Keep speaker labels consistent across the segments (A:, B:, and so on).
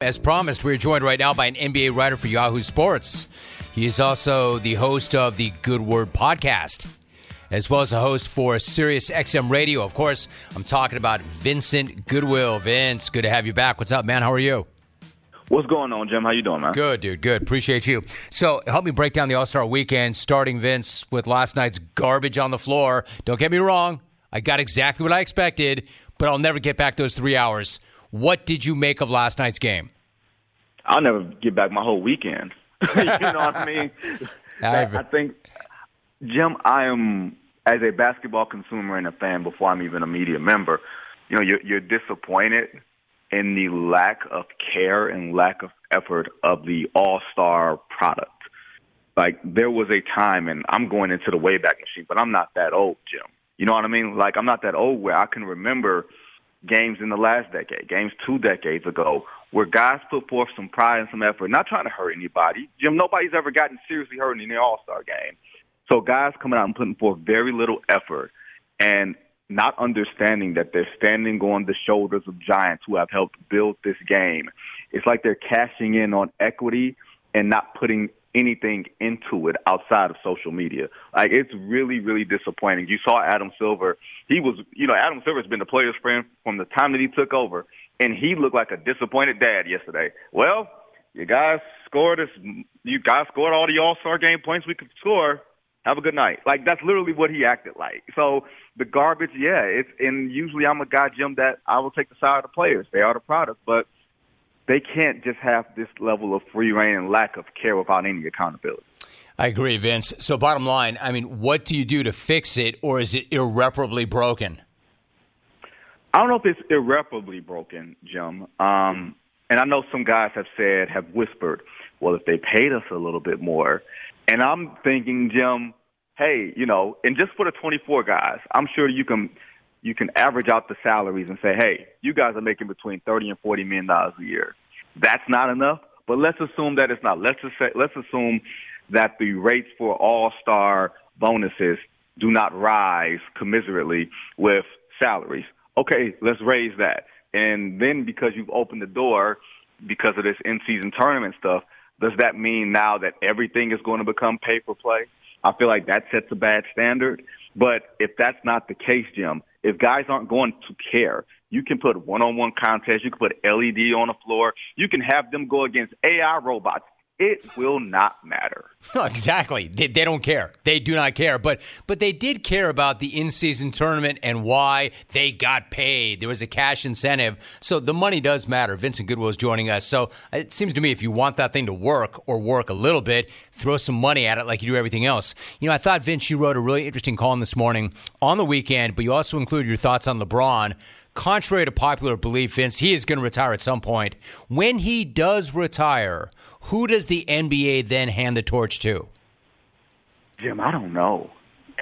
A: As promised, we're joined right now by an NBA writer for Yahoo Sports. He is also the host of the Good Word podcast, as well as a host for Sirius XM Radio. Of course, I'm talking about Vincent Goodwill. Vince, good to have you back. What's up, man? How are you?
B: What's going on, Jim? How you doing, man?
A: Good, dude. Good. Appreciate you. So, help me break down the All Star Weekend, starting Vince with last night's garbage on the floor. Don't get me wrong, I got exactly what I expected, but I'll never get back those three hours. What did you make of last night's game?
B: I'll never get back my whole weekend. you know what I mean? I think, Jim, I am as a basketball consumer and a fan before I'm even a media member. You know, you're, you're disappointed in the lack of care and lack of effort of the All Star product. Like there was a time, and I'm going into the Wayback Machine, but I'm not that old, Jim. You know what I mean? Like I'm not that old where I can remember games in the last decade, games two decades ago, where guys put forth some pride and some effort, not trying to hurt anybody. Jim, nobody's ever gotten seriously hurt in the All Star game. So guys coming out and putting forth very little effort and not understanding that they're standing on the shoulders of giants who have helped build this game. It's like they're cashing in on equity and not putting anything into it outside of social media. Like it's really, really disappointing. You saw Adam Silver. He was, you know, Adam Silver's been the player's friend from the time that he took over, and he looked like a disappointed dad yesterday. Well, you guys scored this. You guys scored all the All Star game points we could score. Have a good night. Like that's literally what he acted like. So the garbage, yeah, it's and usually I'm a guy, Jim, that I will take the side of the players. They are the product, but they can't just have this level of free reign and lack of care without any accountability.
A: I agree, Vince. So, bottom line, I mean, what do you do to fix it, or is it irreparably broken?
B: I don't know if it's irreparably broken, Jim. Um, and I know some guys have said, have whispered, well, if they paid us a little bit more. And I'm thinking, Jim, hey, you know, and just for the 24 guys, I'm sure you can you can average out the salaries and say, hey, you guys are making between 30 and 40 million dollars a year. That's not enough, but let's assume that it's not. Let's say, let's assume that the rates for all-star bonuses do not rise commiserately with salaries. Okay, let's raise that. And then because you've opened the door because of this in-season tournament stuff, does that mean now that everything is going to become pay for play? I feel like that sets a bad standard. But if that's not the case, Jim, if guys aren't going to care, you can put one-on-one contests. You can put LED on the floor. You can have them go against AI robots it will not matter.
A: exactly. They, they, don't care. They do not care. But but they did care about the in-season tournament and why they got paid. There was a cash incentive. So the money does matter. Vincent Goodwill is joining us. So it seems to me if you want that thing to work or work a little bit, throw some money at it like you do everything else. You know, I thought Vince, you wrote a really interesting column this morning on the weekend, but you also included your thoughts on LeBron contrary to popular belief, Vince, he is going to retire at some point. When he does retire, who does the NBA then hand the torch to?
B: Jim, I don't know.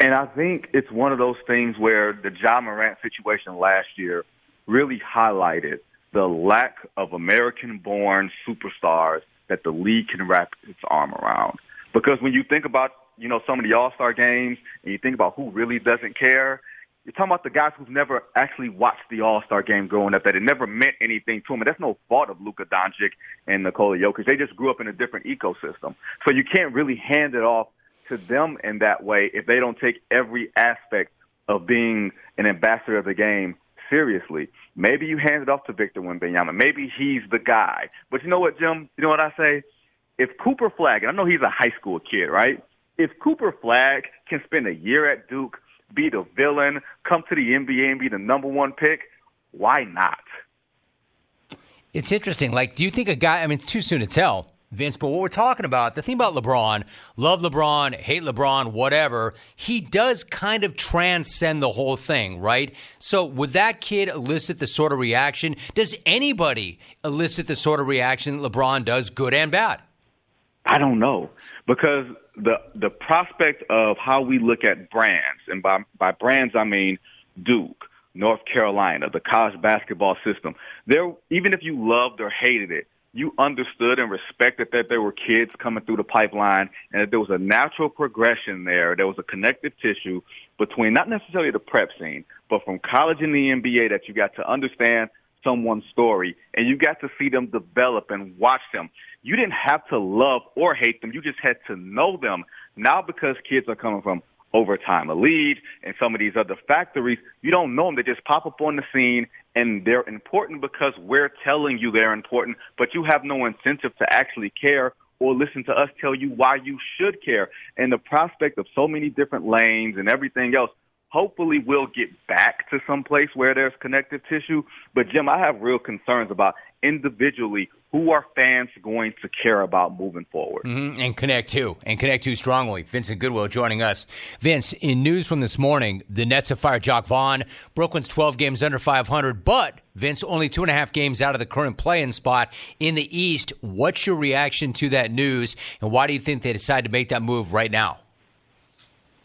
B: And I think it's one of those things where the Ja Morant situation last year really highlighted the lack of American born superstars that the league can wrap its arm around. Because when you think about, you know, some of the All Star games and you think about who really doesn't care, you're talking about the guys who've never actually watched the All Star game growing up, that it never meant anything to them. And that's no fault of Luka Doncic and Nikola Jokic. They just grew up in a different ecosystem. So you can't really hand it off to them in that way if they don't take every aspect of being an ambassador of the game seriously. Maybe you hand it off to Victor Wembanyama. Maybe he's the guy. But you know what, Jim? You know what I say? If Cooper Flagg, and I know he's a high school kid, right? If Cooper Flagg can spend a year at Duke be the villain, come to the NBA and be the number one pick, why not?
A: It's interesting. Like, do you think a guy, I mean, it's too soon to tell, Vince, but what we're talking about, the thing about LeBron, love LeBron, hate LeBron, whatever, he does kind of transcend the whole thing, right? So would that kid elicit the sort of reaction? Does anybody elicit the sort of reaction that LeBron does, good and bad?
B: I don't know because the the prospect of how we look at brands, and by by brands I mean Duke, North Carolina, the college basketball system. There, even if you loved or hated it, you understood and respected that there were kids coming through the pipeline, and that there was a natural progression there. There was a connective tissue between not necessarily the prep scene, but from college and the NBA that you got to understand someone's story and you got to see them develop and watch them. You didn't have to love or hate them. You just had to know them. Now because kids are coming from overtime elite and some of these other factories, you don't know them. They just pop up on the scene and they're important because we're telling you they're important, but you have no incentive to actually care or listen to us tell you why you should care. And the prospect of so many different lanes and everything else hopefully we'll get back to some place where there's connective tissue. But Jim, I have real concerns about individually who are fans going to care about moving forward
A: mm-hmm. and connect to and connect to strongly. Vincent Goodwill joining us. Vince, in news from this morning, the Nets have fired Jacque Vaughn. Brooklyn's 12 games under 500, but Vince only two and a half games out of the current play-in spot in the East. What's your reaction to that news, and why do you think they decided to make that move right now?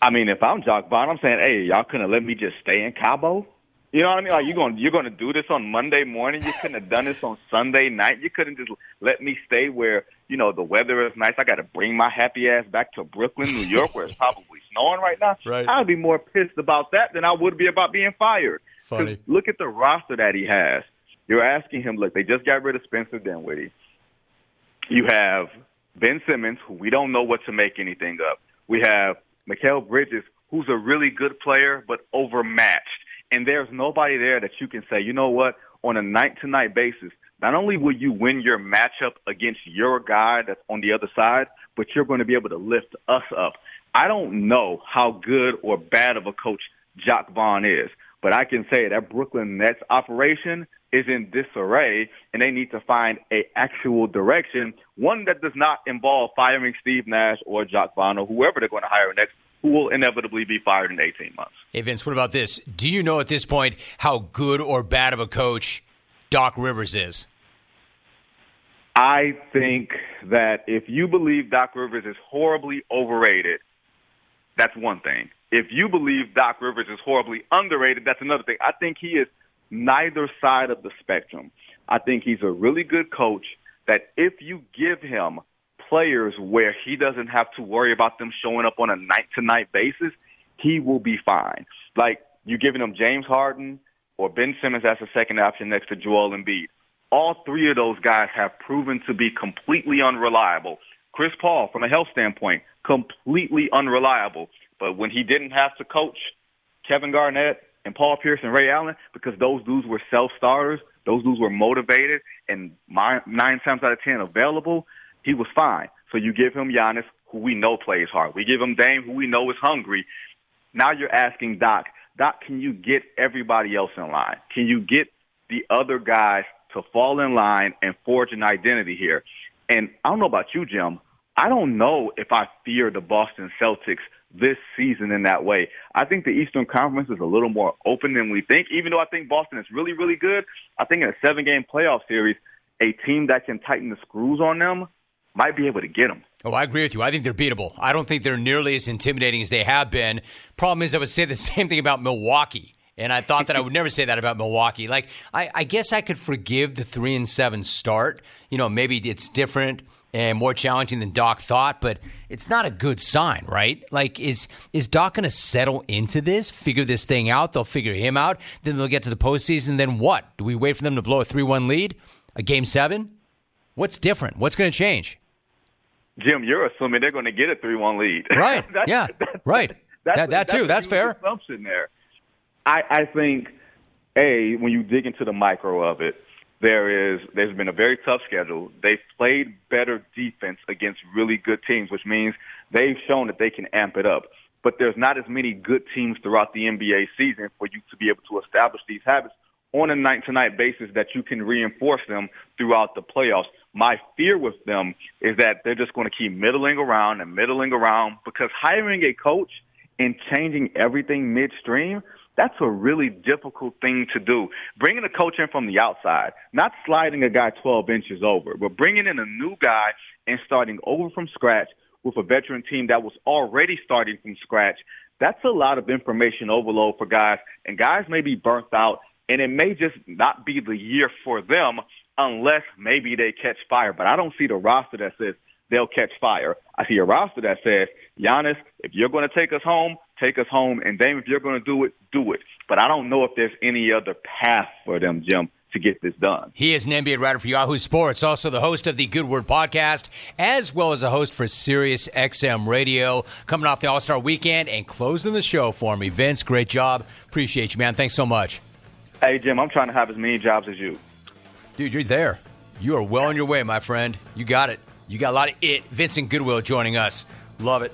B: I mean, if I'm Jacque Vaughn, I'm saying, hey, y'all couldn't let me just stay in Cabo. You know what I mean? Like you're going you're going to do this on Monday morning. You couldn't have done this on Sunday night. You couldn't just let me stay where you know the weather is nice. I got to bring my happy ass back to Brooklyn, New York, where it's probably snowing right now.
A: Right.
B: I'd be more pissed about that than I would be about being fired.
A: Funny.
B: Look at the roster that he has. You're asking him. Look, they just got rid of Spencer Dinwiddie. You have Ben Simmons, who we don't know what to make anything of. We have Mikal Bridges, who's a really good player but overmatched. And there's nobody there that you can say, you know what, on a night to night basis, not only will you win your matchup against your guy that's on the other side, but you're going to be able to lift us up. I don't know how good or bad of a coach Jacque Vaughn is, but I can say that Brooklyn Nets operation is in disarray and they need to find a actual direction, one that does not involve firing Steve Nash or Jacque Vaughn or whoever they're going to hire next, who will inevitably be fired in 18 months.
A: Hey, Vince, what about this? Do you know at this point how good or bad of a coach Doc Rivers is?
B: I think that if you believe Doc Rivers is horribly overrated, that's one thing. If you believe Doc Rivers is horribly underrated, that's another thing. I think he is neither side of the spectrum. I think he's a really good coach that if you give him players where he doesn't have to worry about them showing up on a night to night basis, he will be fine. Like you giving him James Harden or Ben Simmons as a second option next to Joel Embiid. All three of those guys have proven to be completely unreliable. Chris Paul, from a health standpoint, completely unreliable. But when he didn't have to coach Kevin Garnett and Paul Pierce and Ray Allen because those dudes were self starters. Those dudes were motivated and nine times out of ten available. He was fine. So you give him Giannis, who we know plays hard. We give him Dame, who we know is hungry. Now you're asking Doc, Doc, can you get everybody else in line? Can you get the other guys to fall in line and forge an identity here? And I don't know about you, Jim. I don't know if I fear the Boston Celtics this season in that way. I think the Eastern Conference is a little more open than we think. Even though I think Boston is really, really good, I think in a seven game playoff series, a team that can tighten the screws on them might be able to get them.
A: Oh, I agree with you. I think they're beatable. I don't think they're nearly as intimidating as they have been. Problem is, I would say the same thing about Milwaukee. And I thought that I would never say that about Milwaukee. Like, I, I guess I could forgive the three and seven start. You know, maybe it's different and more challenging than Doc thought, but it's not a good sign, right? Like, is is Doc going to settle into this, figure this thing out? They'll figure him out. Then they'll get to the postseason. Then what? Do we wait for them to blow a three-one lead, a game seven? What's different? What's going to change?
B: Jim, you're assuming they're going to get a three-one lead,
A: right? yeah, that's, right. That's, that, that too. That's, fair.
B: Assumption there. I, I think a when you dig into the micro of it, there is there's been a very tough schedule. They've played better defense against really good teams, which means they've shown that they can amp it up. But there's not as many good teams throughout the NBA season for you to be able to establish these habits on a night to night basis that you can reinforce them throughout the playoffs. My fear with them is that they're just going to keep middling around and middling around because hiring a coach and changing everything midstream that's a really difficult thing to do. Bringing a coach in from the outside, not sliding a guy 12 inches over, but bringing in a new guy and starting over from scratch with a veteran team that was already starting from scratch. That's a lot of information overload for guys, and guys may be burnt out, and it may just not be the year for them unless maybe they catch fire. But I don't see the roster that says they'll catch fire. I see a roster that says, Giannis, if you're going to take us home, take us home. And Dame, if you're going to do it, do it. But I don't know if there's any other path for them, Jim, to get this done.
A: He is an NBA writer for Yahoo Sports, also the host of the Good Word podcast, as well as a host for Sirius XM Radio. Coming off the All Star weekend and closing the show for me. Vince, great job. Appreciate you, man. Thanks so much.
B: Hey, Jim, I'm trying to have as many jobs as you.
A: Dude, you're there. You are well on your way, my friend. You got it. You got a lot of it. Vincent Goodwill joining us. Love it.